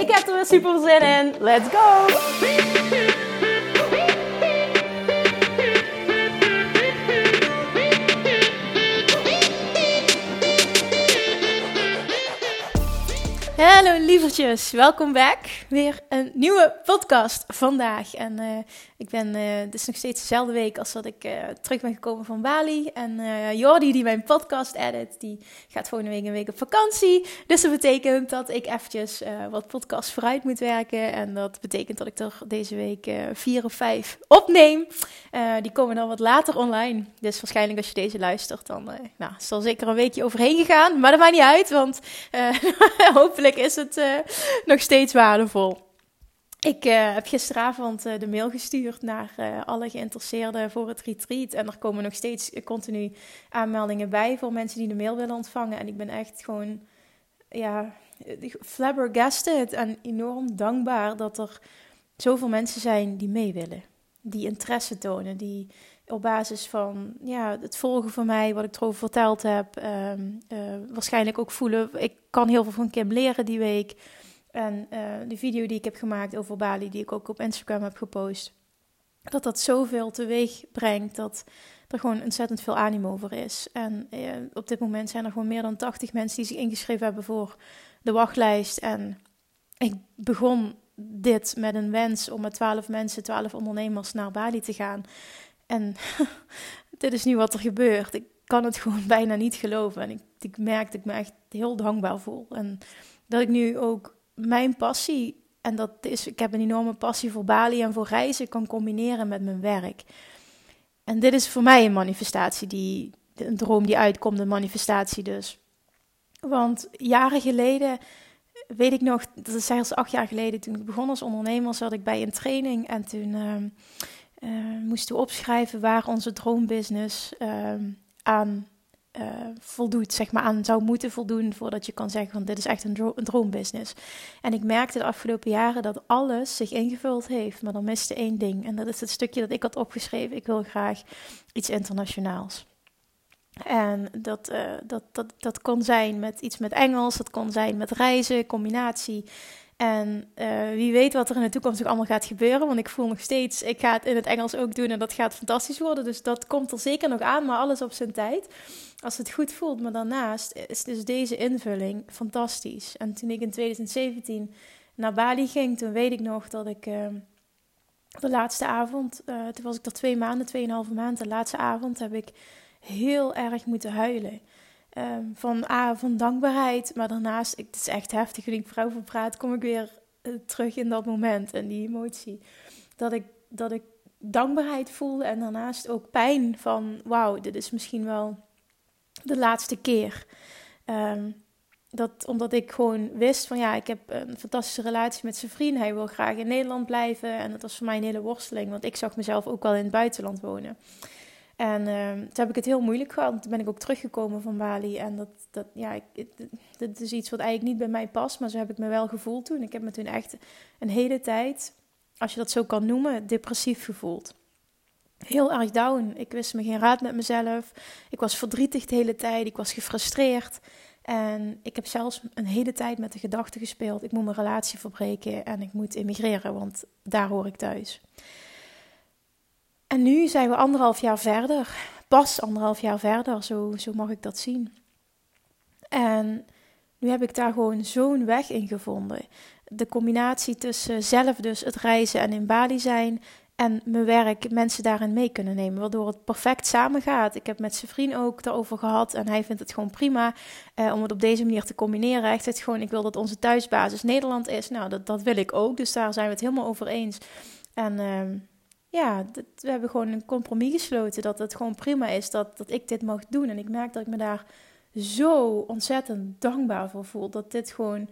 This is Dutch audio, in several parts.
Ik heb er weer super zin in. Let's go! Hallo lievertjes, welkom back. Weer een nieuwe podcast vandaag. En uh, ik ben, uh, het is nog steeds dezelfde week als dat ik uh, terug ben gekomen van Bali. En Jordi, die mijn podcast edit, die gaat volgende week een week op vakantie. Dus dat betekent dat ik eventjes wat podcasts vooruit moet werken. En dat betekent dat ik er deze week vier of vijf opneem. die komen dan wat later online. Dus waarschijnlijk als je deze luistert, dan nou, is er zeker een weekje overheen gegaan. Maar dat maakt niet uit, want hopelijk is het nog steeds waardevol. Ik uh, heb gisteravond uh, de mail gestuurd naar uh, alle geïnteresseerden voor het retreat. En er komen nog steeds continu aanmeldingen bij voor mensen die de mail willen ontvangen. En ik ben echt gewoon, ja, flabbergasted en enorm dankbaar dat er zoveel mensen zijn die mee willen. Die interesse tonen, die op basis van ja, het volgen van mij, wat ik erover verteld heb, ehm, waarschijnlijk ook voelen, ik kan heel veel van Kim leren die week. En uh, de video die ik heb gemaakt over Bali, die ik ook op Instagram heb gepost, dat dat zoveel teweeg brengt dat er gewoon ontzettend veel animo voor is. En uh, op dit moment zijn er gewoon meer dan 80 mensen die zich ingeschreven hebben voor de wachtlijst. En ik begon dit met een wens om met 12 mensen, 12 ondernemers naar Bali te gaan. En dit is nu wat er gebeurt. Ik kan het gewoon bijna niet geloven. En ik, ik merk dat ik me echt heel dankbaar voel. En dat ik nu ook mijn passie, en dat is, ik heb een enorme passie voor Bali en voor reizen, kan combineren met mijn werk. En dit is voor mij een manifestatie, die, een droom die uitkomt, een manifestatie dus. Want jaren geleden, weet ik nog, dat is zelfs acht jaar geleden, toen ik begon als ondernemer, zat ik bij een training en toen uh, moesten we opschrijven waar onze droombusiness uh, aan uh, voldoet, zeg maar, aan zou moeten voldoen voordat je kan zeggen van dit is echt een, dro droombusiness. En ik merkte de afgelopen jaren dat alles zich ingevuld heeft, maar dan miste één ding. En dat is het stukje dat ik had opgeschreven. Ik wil graag iets internationaals. En dat, uh, dat, dat, dat kon zijn met iets met Engels, dat kon zijn met reizen, combinatie. En uh, wie weet wat er in de toekomst nog allemaal gaat gebeuren. Want ik voel nog steeds, ik ga het in het Engels ook doen en dat gaat fantastisch worden. Dus dat komt er zeker nog aan, maar alles op zijn tijd. Als het goed voelt. Maar daarnaast is dus deze invulling fantastisch. En toen ik in 2017 naar Bali ging, toen weet ik nog dat ik uh, de laatste avond, uh, toen was ik er twee maanden, tweeënhalve maanden. De laatste avond heb ik heel erg moeten huilen. Um, van, ah, van dankbaarheid, maar daarnaast, het is echt heftig. Toen ik vrouw voor praat, kom ik weer uh, terug in dat moment en die emotie. Dat ik, dat ik dankbaarheid voelde en daarnaast ook pijn van, wauw, dit is misschien wel de laatste keer. Um, dat, omdat ik gewoon wist van ja, ik heb een fantastische relatie met zijn vriend. Hij wil graag in Nederland blijven. En dat was voor mij een hele worsteling, want ik zag mezelf ook wel in het buitenland wonen. En uh, toen heb ik het heel moeilijk gehad. Toen ben ik ook teruggekomen van Bali. En dat, dat, ja, ik, is iets wat eigenlijk niet bij mij past. Maar zo heb ik me wel gevoeld toen. Ik heb me toen echt een hele tijd, als je dat zo kan noemen, depressief gevoeld. Heel erg down. Ik wist me geen raad met mezelf. Ik was verdrietig de hele tijd. Ik was gefrustreerd. En ik heb zelfs een hele tijd met de gedachte gespeeld: ik moet mijn relatie verbreken en ik moet emigreren, want daar hoor ik thuis. En nu zijn we anderhalf jaar verder. Pas anderhalf jaar verder, zo, zo mag ik dat zien. En nu heb ik daar gewoon zo'n weg in gevonden. De combinatie tussen zelf dus het reizen en in Bali zijn en mijn werk mensen daarin mee kunnen nemen, waardoor het perfect samengaat. Ik heb met zijn vriend ook daarover gehad en hij vindt het gewoon prima eh, om het op deze manier te combineren. Hij zegt gewoon, ik wil dat onze thuisbasis Nederland is. Nou, dat, dat wil ik ook, dus daar zijn we het helemaal over eens. En... Uh, ja, we hebben gewoon een compromis gesloten dat het gewoon prima is dat, dat ik dit mag doen. En ik merk dat ik me daar zo ontzettend dankbaar voor voel. Dat dit gewoon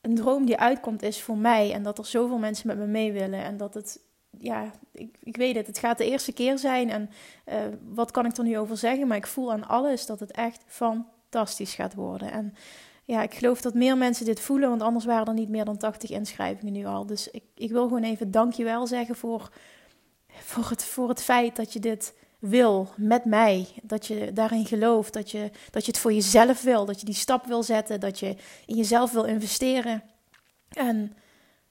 een droom die uitkomt is voor mij en dat er zoveel mensen met me mee willen en dat het, ja, ik, ik weet het, het gaat de eerste keer zijn en uh, wat kan ik er nu over zeggen, maar ik voel aan alles dat het echt fantastisch gaat worden. En ja, ik geloof dat meer mensen dit voelen, want anders waren er niet meer dan 80 inschrijvingen nu al. Dus ik, ik wil gewoon even dankjewel zeggen voor, voor, het, voor het feit dat je dit wil met mij. Dat je daarin gelooft, dat je, dat je het voor jezelf wil, dat je die stap wil zetten, dat je in jezelf wil investeren. En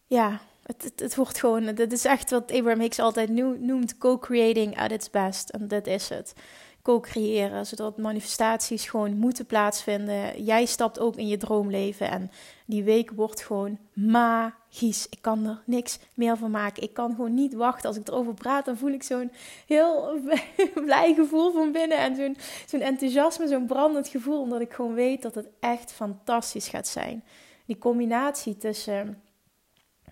ja, het, het, wordt gewoon, dit is echt wat Abraham Hicks altijd noemt co-creating at its best. En dat is het co-creëren, zodat manifestaties gewoon moeten plaatsvinden. Jij stapt ook in je droomleven en die week wordt gewoon magisch. Ik kan er niks meer van maken. Ik kan gewoon niet wachten. Als ik erover praat, dan voel ik zo'n heel blij gevoel van binnen en zo'n zo'n enthousiasme, zo'n brandend gevoel, omdat ik gewoon weet dat het echt fantastisch gaat zijn. Die combinatie tussen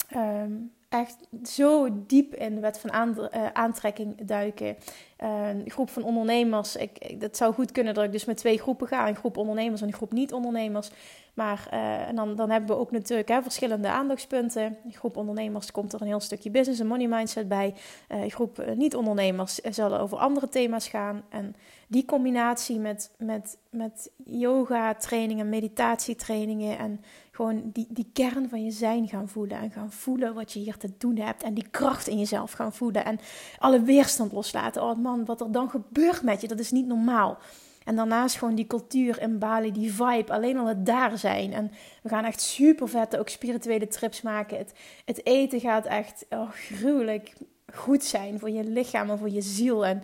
ehm, echt zo diep in de wet van eh, aantrekking duiken. een groep van ondernemers. Ik, dat zou goed kunnen dat ik dus met twee groepen ga. Een groep ondernemers en een groep niet-ondernemers. Maar uh, en dan, dan hebben we ook natuurlijk hè, verschillende aandachtspunten. Een groep ondernemers komt er een heel stukje business en money mindset bij. Uh, groep niet-ondernemers zullen over andere thema's gaan. En die combinatie met, met, met yoga trainingen, meditatietrainingen en gewoon die, die kern van je zijn gaan voelen. En gaan voelen wat je hier te doen hebt. En die kracht in jezelf gaan voelen. En alle weerstand loslaten. Oh man, wat er dan gebeurt met je, dat is niet normaal. En daarnaast gewoon die cultuur in Bali, die vibe, alleen al het daar zijn. En we gaan echt super vette, ook spirituele trips maken. Het, het eten gaat echt oh, gruwelijk goed zijn voor je lichaam en voor je ziel. En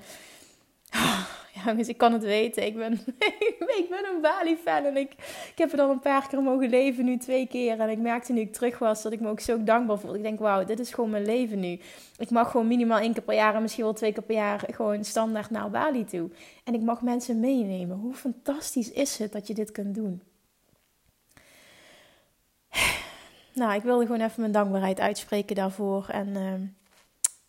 ah, ja, dus ik kan het weten. Ik ben, ik ben een Bali-fan en ik, ik heb er dan een paar keer mogen leven, nu twee keer. En ik merkte nu ik terug was dat ik me ook zo dankbaar voelde. Ik denk, wauw, dit is gewoon mijn leven nu. Ik mag gewoon minimaal één keer per jaar en misschien wel twee keer per jaar gewoon standaard naar Bali toe. En ik mag mensen meenemen. Hoe fantastisch is het dat je dit kunt doen? Nou, ik wilde gewoon even mijn dankbaarheid uitspreken daarvoor. En... Uh,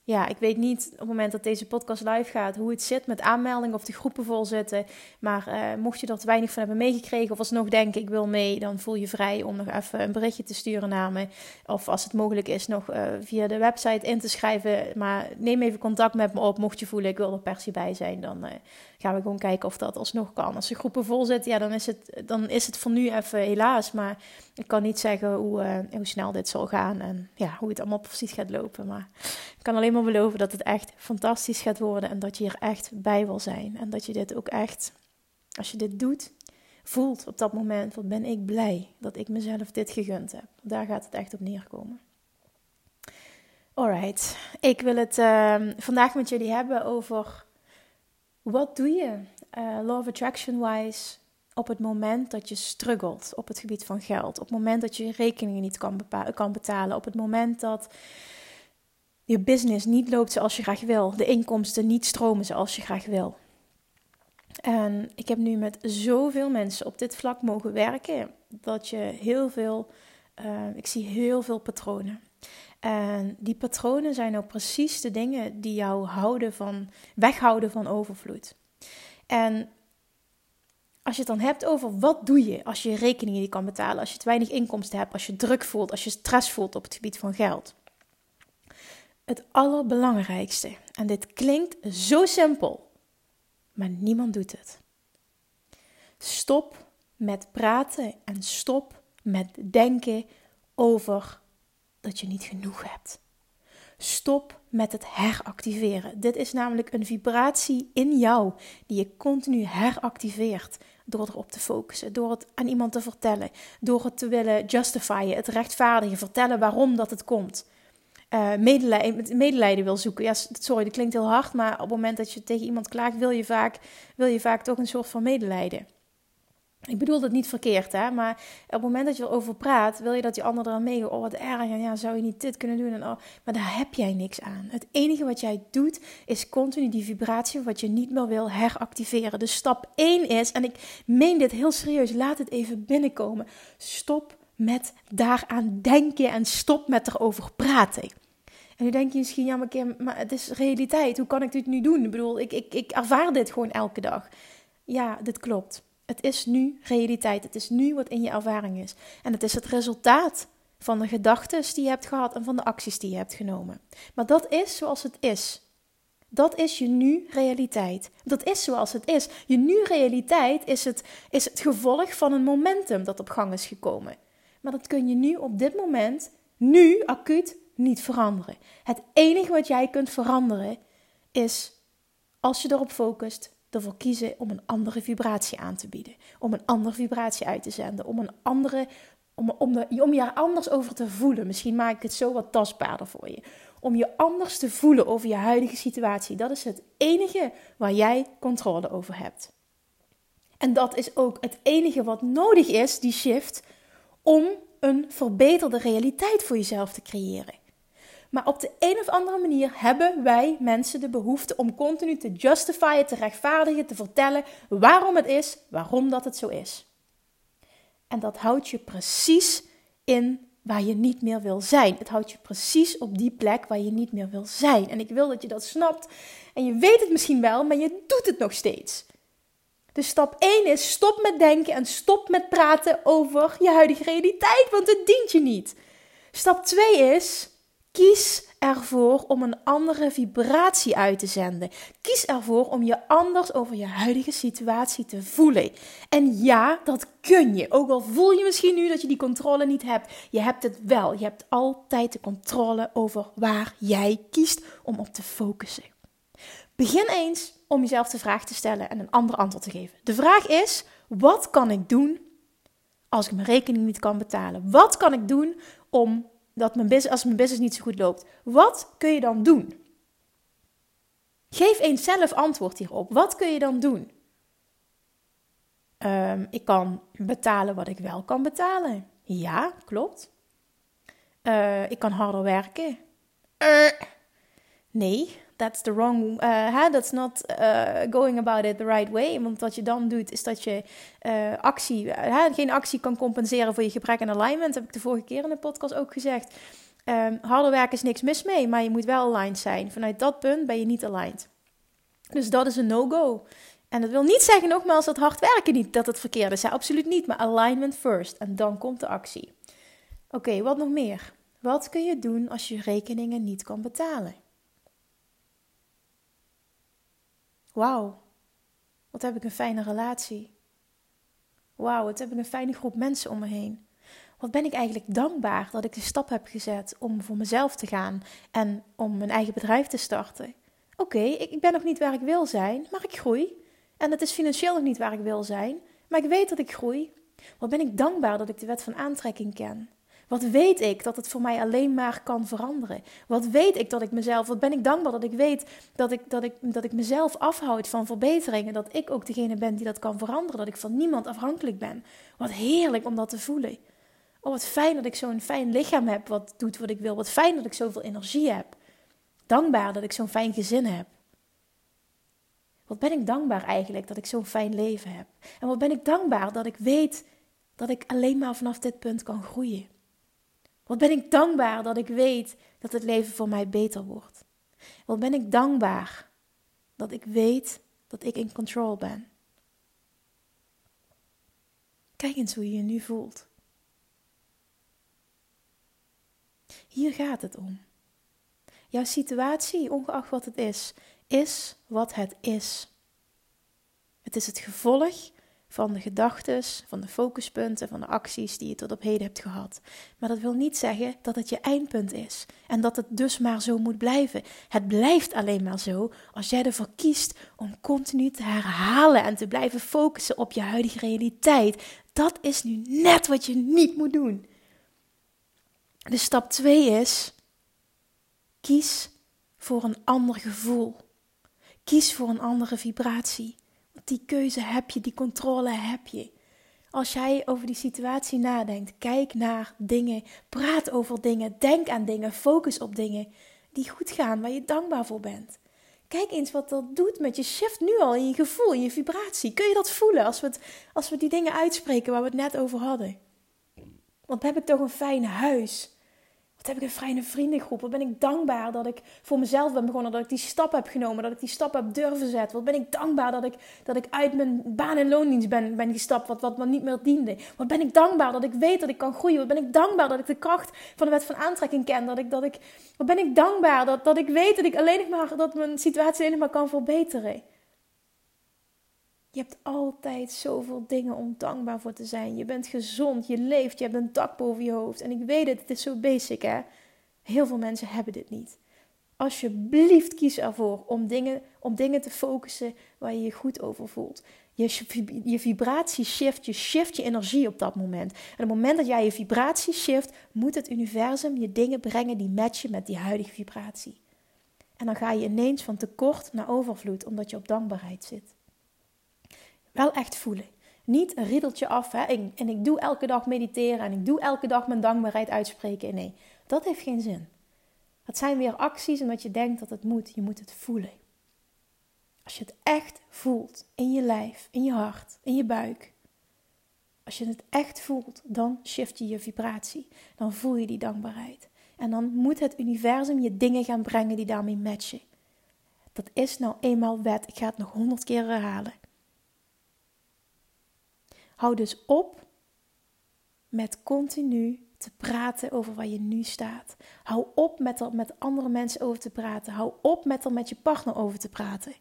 ja, ik weet niet op het moment dat deze podcast live gaat hoe het zit met aanmeldingen of de groepen vol zitten. Maar uh, mocht je er te weinig van hebben meegekregen of alsnog denken ik wil mee, dan voel je vrij om nog even een berichtje te sturen naar me. Of als het mogelijk is nog uh, via de website in te schrijven. Maar neem even contact met me op mocht je voelen ik wil er per se bij zijn. Dan uh, gaan we gewoon kijken of dat alsnog kan. Als de groepen vol zitten, ja, dan is het, dan is het voor nu even helaas. Maar ik kan niet zeggen hoe, hoe snel dit zal gaan en ja, hoe het allemaal precies gaat lopen. Maar ik kan alleen maar beloven dat het echt fantastisch gaat worden en dat je hier echt bij wil zijn. En dat je dit ook echt, als je dit doet, voelt op dat moment, wat ben ik blij dat ik mezelf dit gegund heb. Daar gaat het echt op neerkomen. Alright, ik wil het uh, vandaag met jullie hebben over wat doe je uh, law of attraction wise op het moment dat je struggelt op het gebied van geld, op het moment dat je rekeningen niet kan, kan betalen, op het moment dat je business niet loopt zoals je graag wil, de inkomsten niet stromen zoals je graag wil. En ik heb nu met zoveel mensen op dit vlak mogen werken dat je heel veel, uh, ik zie heel veel patronen. En die patronen zijn ook precies de dingen die jou houden van, weghouden van overvloed. En als je het dan hebt over wat doe je als je rekeningen niet kan betalen, als je te weinig inkomsten hebt, als je druk voelt, als je stress voelt op het gebied van geld het allerbelangrijkste. En dit klinkt zo simpel, maar niemand doet het. Stop met praten en stop met denken over dat je niet genoeg hebt. Stop met het heractiveren. Dit is namelijk een vibratie in jou die je continu heractiveert door erop te focussen, door het aan iemand te vertellen, door het te willen justifyen, het rechtvaardigen, vertellen waarom dat het komt uh, medelijden, wil zoeken. Ja, sorry, dat klinkt heel hard, maar op het moment dat je tegen iemand klaagt, wil je vaak, wil je vaak toch een soort van medelijden. Ik bedoel dat niet verkeerd, hè? maar op het moment dat je erover praat, wil je dat die ander er mee. Oh, wat erg. En ja, zou je niet dit kunnen doen? En oh, maar daar heb jij niks aan. Het enige wat jij doet, is continu die vibratie wat je niet meer wil heractiveren. Dus stap 1 is, en ik meen dit heel serieus, laat het even binnenkomen. Stop met daaraan denken en stop met erover praten. En nu denk je misschien, ja, maar, maar het is realiteit. Hoe kan ik dit nu doen? Ik bedoel, ik, ik, ik ervaar dit gewoon elke dag. Ja, dit klopt. Het is nu realiteit. Het is nu wat in je ervaring is. En het is het resultaat van de gedachten die je hebt gehad en van de acties die je hebt genomen. Maar dat is zoals het is. Dat is je nu realiteit. Dat is zoals het is. Je nu realiteit is het, is het gevolg van een momentum dat op gang is gekomen. Maar dat kun je nu op dit moment, nu acuut, niet veranderen. Het enige wat jij kunt veranderen is, als je erop focust, ervoor kiezen om een andere vibratie aan te bieden. Om een andere vibratie uit te zenden. Om een andere. Om, om, de, om je er anders over te voelen. Misschien maak ik het zo wat tastbaarder voor je. Om je anders te voelen over je huidige situatie. Dat is het enige waar jij controle over hebt. En dat is ook het enige wat nodig is, die shift, om een verbeterde realiteit voor jezelf te creëren. Maar op de een of andere manier hebben wij mensen de behoefte om continu te justifyen, te rechtvaardigen, te vertellen waarom het is, waarom dat het zo is. En dat houdt je precies in waar je niet meer wil zijn. Het houdt je precies op die plek waar je niet meer wil zijn. En ik wil dat je dat snapt. En je weet het misschien wel, maar je doet het nog steeds. Dus stap 1 is stop met denken en stop met praten over je huidige realiteit, want het dient je niet. Stap 2 is Kies ervoor om een andere vibratie uit te zenden. Kies ervoor om je anders over je huidige situatie te voelen. En ja, dat kun je. Ook al voel je misschien nu dat je die controle niet hebt. Je hebt het wel. Je hebt altijd de controle over waar jij kiest om op te focussen. Begin eens om jezelf de vraag te stellen en een ander antwoord te geven. De vraag is: wat kan ik doen als ik mijn rekening niet kan betalen? Wat kan ik doen om dat mijn business, als mijn business niet zo goed loopt, wat kun je dan doen? Geef eens zelf antwoord hierop. Wat kun je dan doen? Um, ik kan betalen wat ik wel kan betalen. Ja, klopt. Uh, ik kan harder werken. Uh, nee, that's the wrong, uh, that's not uh, going about it the right way. Want wat je dan doet, is dat je uh, actie, geen actie kan compenseren voor je gebrek aan alignment. Heb ik de vorige keer in de podcast ook gezegd. Um, harder werken is niks mis mee, maar je moet wel aligned zijn. Vanuit dat punt ben je niet aligned. Dus dat is een no-go. En dat wil niet zeggen, nogmaals, dat hard werken niet, dat het verkeerd is. Absoluut niet, maar alignment first. En dan komt de actie. Oké, wat nog meer? Wat kun je doen als je rekeningen niet kan betalen? Wauw, wat heb ik een fijne relatie. Wauw, wat heb ik een fijne groep mensen om me heen. Wat ben ik eigenlijk dankbaar dat ik de stap heb gezet om voor mezelf te gaan en om mijn eigen bedrijf te starten. Oké, ik, ik ben nog niet waar ik wil zijn, maar ik groei. En het is financieel nog niet waar ik wil zijn, maar ik weet dat ik groei. Wat ben ik dankbaar dat ik de wet van aantrekking ken. Wat weet ik dat het voor mij alleen maar kan veranderen? Wat weet ik dat ik mezelf, wat ben ik dankbaar dat ik weet dat ik, dat ik, dat ik mezelf afhoud van verbeteringen. Dat ik ook degene ben die dat kan veranderen. Dat ik van niemand afhankelijk ben. Wat heerlijk om dat te voelen. Oh, wat fijn dat ik zo'n fijn lichaam heb wat doet wat ik wil. Wat fijn dat ik zoveel energie heb. Dankbaar dat ik zo'n fijn gezin heb. Wat ben ik dankbaar eigenlijk dat ik zo'n fijn leven heb. En wat ben ik dankbaar dat ik weet dat ik alleen maar vanaf dit punt kan groeien. Wat ben ik dankbaar dat ik weet dat het leven voor mij beter wordt. Wat ben ik dankbaar dat ik weet dat ik in control ben. Kijk eens hoe je je nu voelt. Hier gaat het om. Jouw situatie, ongeacht wat het is, is wat het is. Het is het gevolg van de gedachten, van de focuspunten, van de acties die je tot op heden hebt gehad. Maar dat wil niet zeggen dat het je eindpunt is en dat het dus maar zo moet blijven. Het blijft alleen maar zo als jij ervoor kiest om continu te herhalen en te blijven focussen op je huidige realiteit. Dat is nu net wat je niet moet doen. Dus stap 2 is: kies voor een ander gevoel. Kies voor een andere vibratie. Die keuze heb je, die controle heb je. Als jij over die situatie nadenkt, kijk naar dingen, praat over dingen, denk aan dingen, focus op dingen die goed gaan, waar je dankbaar voor bent. Kijk eens wat dat doet met je shift nu al in je gevoel, in je vibratie. Kun je dat voelen als we, het, als we die dingen uitspreken waar we het net over hadden? Want heb ik toch een fijn huis? Wat heb ik een fijne vriendengroep? Wat ben ik dankbaar dat ik voor mezelf ben begonnen. Dat ik die stap heb genomen. Dat ik die stap heb durven zetten. Wat ben ik dankbaar dat ik, dat ik uit mijn baan- en loondienst ben, ben gestapt. Wat, wat me niet meer diende. Wat ben ik dankbaar dat ik weet dat ik kan groeien. Wat ben ik dankbaar dat ik de kracht van de wet van aantrekking ken. Dat ik, dat ik, wat ben ik dankbaar dat, dat ik weet dat ik alleen nog maar, dat mijn situatie alleen nog maar kan verbeteren. Je hebt altijd zoveel dingen om dankbaar voor te zijn. Je bent gezond, je leeft, je hebt een dak boven je hoofd. En ik weet het, het is zo basic hè. Heel veel mensen hebben dit niet. Alsjeblieft kies ervoor om dingen, om dingen te focussen waar je je goed over voelt. Je, je vibratie shift, je shift je energie op dat moment. En op het moment dat jij je vibratie shift, moet het universum je dingen brengen die matchen met die huidige vibratie. En dan ga je ineens van tekort naar overvloed, omdat je op dankbaarheid zit. Wel echt voelen. Niet een riddeltje af hè? En, en ik doe elke dag mediteren en ik doe elke dag mijn dankbaarheid uitspreken. Nee, dat heeft geen zin. Dat zijn weer acties omdat je denkt dat het moet. Je moet het voelen. Als je het echt voelt in je lijf, in je hart, in je buik. Als je het echt voelt, dan shift je je vibratie. Dan voel je die dankbaarheid. En dan moet het universum je dingen gaan brengen die daarmee matchen. Dat is nou eenmaal wet. Ik ga het nog honderd keer herhalen. Hou dus op met continu te praten over waar je nu staat. Hou op met er met andere mensen over te praten. Hou op met er met je partner over te praten.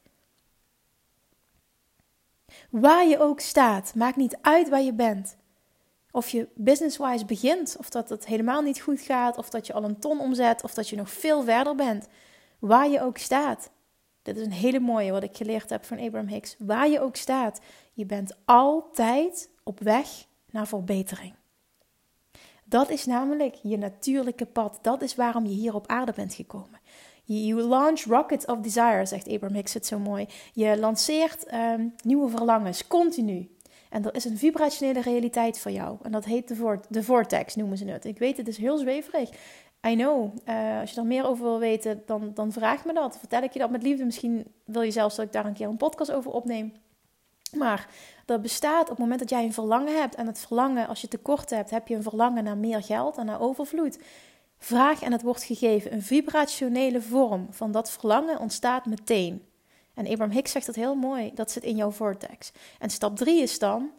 Waar je ook staat, maakt niet uit waar je bent. Of je business-wise begint, of dat het helemaal niet goed gaat, of dat je al een ton omzet, of dat je nog veel verder bent. Waar je ook staat. Dit is een hele mooie wat ik geleerd heb van Abraham Hicks. Waar je ook staat, je bent altijd op weg naar verbetering. Dat is namelijk je natuurlijke pad. Dat is waarom je hier op aarde bent gekomen. You launch rockets of desire, zegt Abraham Hicks het zo mooi. Je lanceert ehm, nieuwe verlangens, continu. En er is een vibrationele realiteit voor jou. En dat heet de, de vortex, noemen ze het. Ik weet, het is heel zweverig. I know. Uh, als je er meer over wil weten, dan, dan vraag me dat. Vertel ik je dat met liefde. Misschien wil je zelfs dat ik daar een keer een podcast over opneem. Maar er bestaat op het moment dat jij een verlangen hebt. En het verlangen, als je tekort hebt, heb je een verlangen naar meer geld en naar overvloed. Vraag en het wordt gegeven. Een vibrationele vorm van dat verlangen ontstaat meteen. En Abraham Hicks zegt dat heel mooi. Dat zit in jouw vortex. En stap drie is dan,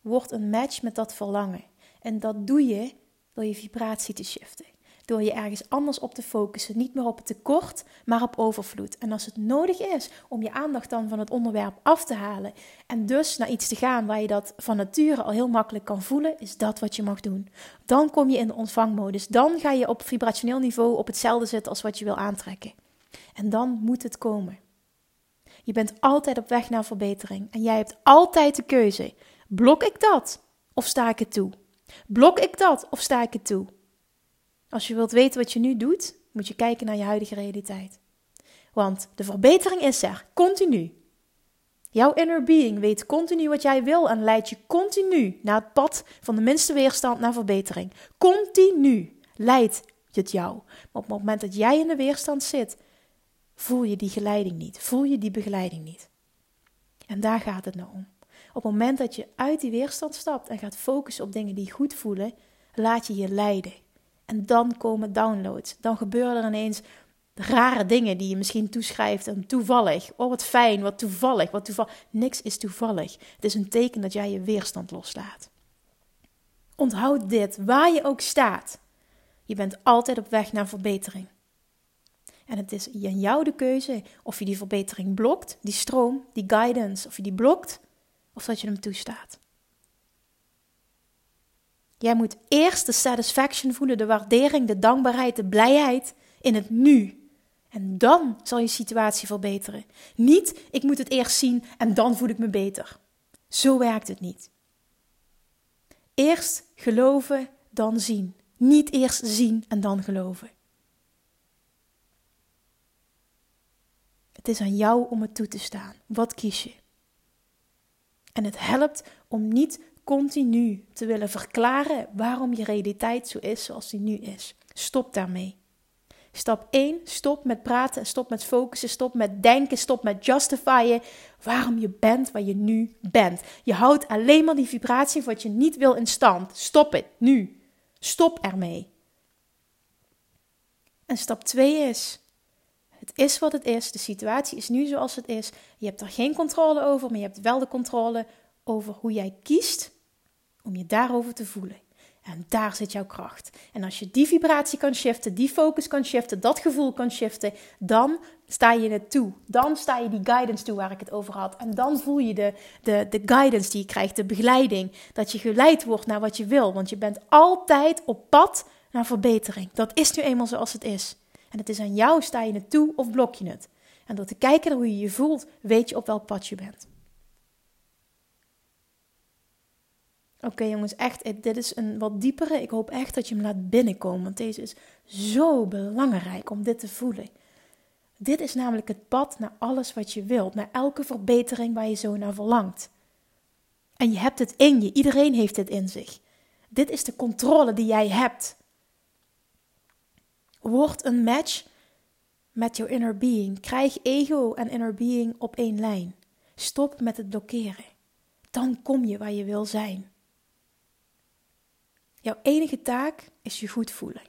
word een match met dat verlangen. En dat doe je door je vibratie te shiften door je ergens anders op te focussen. Niet meer op het tekort, maar op overvloed. En als het nodig is om je aandacht dan van het onderwerp af te halen en dus naar iets te gaan waar je dat van nature al heel makkelijk kan voelen, is dat wat je mag doen. Dan kom je in de ontvangmodus. Dan ga je op vibrationeel niveau op hetzelfde zitten als wat je wil aantrekken. En dan moet het komen. Je bent altijd op weg naar verbetering en jij hebt altijd de keuze: blok ik dat of sta ik het toe? Blok ik dat of sta ik het toe? Als je wilt weten wat je nu doet, moet je kijken naar je huidige realiteit. Want de verbetering is er, continu. Jouw inner being weet continu wat jij wil en leidt je continu naar het pad van de minste weerstand naar verbetering. Continu leidt het jou. Maar op het moment dat jij in de weerstand zit, voel je die geleiding niet, voel je die begeleiding niet. En daar gaat het nou om. Op het moment dat je uit die weerstand stapt en gaat focussen op dingen die goed voelen, laat je je leiden. En dan komen downloads. Dan gebeuren er ineens rare dingen die je misschien toeschrijft en toevallig. Oh, wat fijn, wat toevallig, wat toevallig. Niks is toevallig. Het is een teken dat jij je weerstand loslaat. Onthoud dit, waar je ook staat. Je bent altijd op weg naar verbetering. En het is aan jou de keuze of je die verbetering blokt, die stroom, die guidance, of je die blokt of dat je hem toestaat. Jij moet eerst de satisfaction voelen, de waardering, de dankbaarheid, de blijheid in het nu. En dan zal je situatie verbeteren. Niet, ik moet het eerst zien en dan voel ik me beter. Zo werkt het niet. Eerst geloven, dan zien. Niet eerst zien en dan geloven. Het is aan jou om het toe te staan. Wat kies je? En het helpt om niet continu te willen verklaren waarom je realiteit zo is zoals die nu is. Stop daarmee. Stap 1, stop met praten, stop met focussen, stop met denken, stop met justifyen waarom je bent waar je nu bent. Je houdt alleen maar die vibratie wat je niet wil in stand. Stop het, nu. Stop ermee. En stap 2 is: het is wat het is. De situatie is nu zoals het is. Je hebt er geen controle over, maar je hebt wel de controle over hoe jij kiest om je daarover te voelen. En daar zit jouw kracht. En als je die vibratie kan shiften, die focus kan shiften, dat gevoel kan shiften, dan sta je het toe. Dan sta je die guidance toe waar ik het over had. En dan voel je de, de, de guidance die je krijgt, de begeleiding. Dat je geleid wordt naar wat je wil. Want je bent altijd op pad naar verbetering. Dat is nu eenmaal zoals het is. En het is aan jou, sta je het toe of blok je het. En door te kijken naar hoe je je voelt, weet je op welk pad je bent. Oké jongens, echt, dit is een wat diepere. Ik hoop echt dat je hem laat binnenkomen, want deze is zo belangrijk om dit te voelen. Dit is namelijk het pad naar alles wat je wilt, naar elke verbetering waar je zo naar verlangt. En je hebt het in je, iedereen heeft het in zich. Dit is de controle die jij hebt. Word een match met jouw inner being. Krijg ego en inner being op één lijn. Stop met het blokkeren. Dan kom je waar je wil zijn. Jouw enige taak is je goed voelen.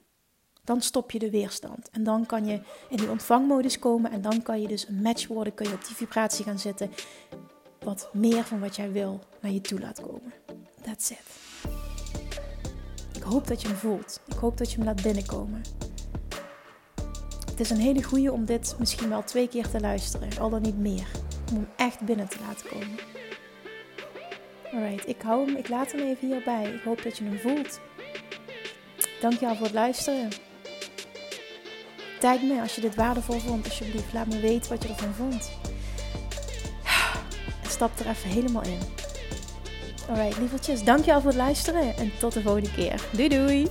Dan stop je de weerstand. En dan kan je in die ontvangmodus komen. En dan kan je dus een match worden. Kun je op die vibratie gaan zitten. Wat meer van wat jij wil naar je toe laat komen. That's it. Ik hoop dat je hem voelt. Ik hoop dat je hem laat binnenkomen. Het is een hele goede om dit misschien wel twee keer te luisteren. Al dan niet meer. Om hem echt binnen te laten komen. Alright, ik hou hem, ik laat hem even hierbij. Ik hoop dat je hem voelt. Dankjewel voor het luisteren. Tag me als je dit waardevol vond, alsjeblieft. Laat me weten wat je ervan vond. En stap er even helemaal in. Alright, lievertjes, dankjewel voor het luisteren en tot de volgende keer. Doei doei!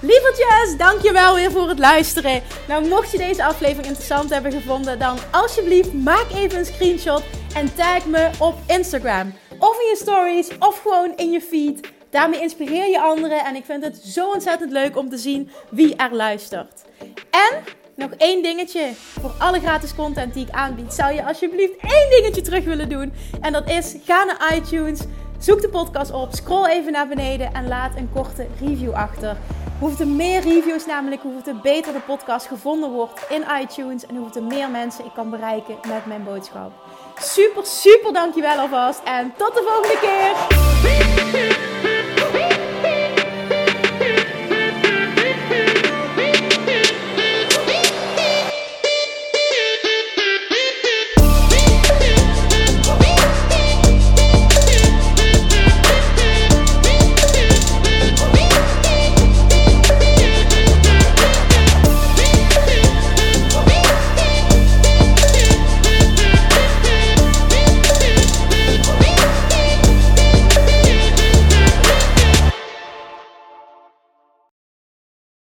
Lievertjes, dankjewel weer voor het luisteren. Nou, mocht je deze aflevering interessant hebben gevonden, dan alsjeblieft maak even een screenshot en tag me op Instagram. Of in je stories, of gewoon in je feed. Daarmee inspireer je anderen en ik vind het zo ontzettend leuk om te zien wie er luistert. En nog één dingetje voor alle gratis content die ik aanbied. Zou je alsjeblieft één dingetje terug willen doen? En dat is ga naar iTunes, zoek de podcast op, scroll even naar beneden en laat een korte review achter. Hoeveel meer reviews namelijk, hoeveel beter de podcast gevonden wordt in iTunes en hoeveel meer mensen ik kan bereiken met mijn boodschap. Super, super dankjewel alvast en tot de volgende keer!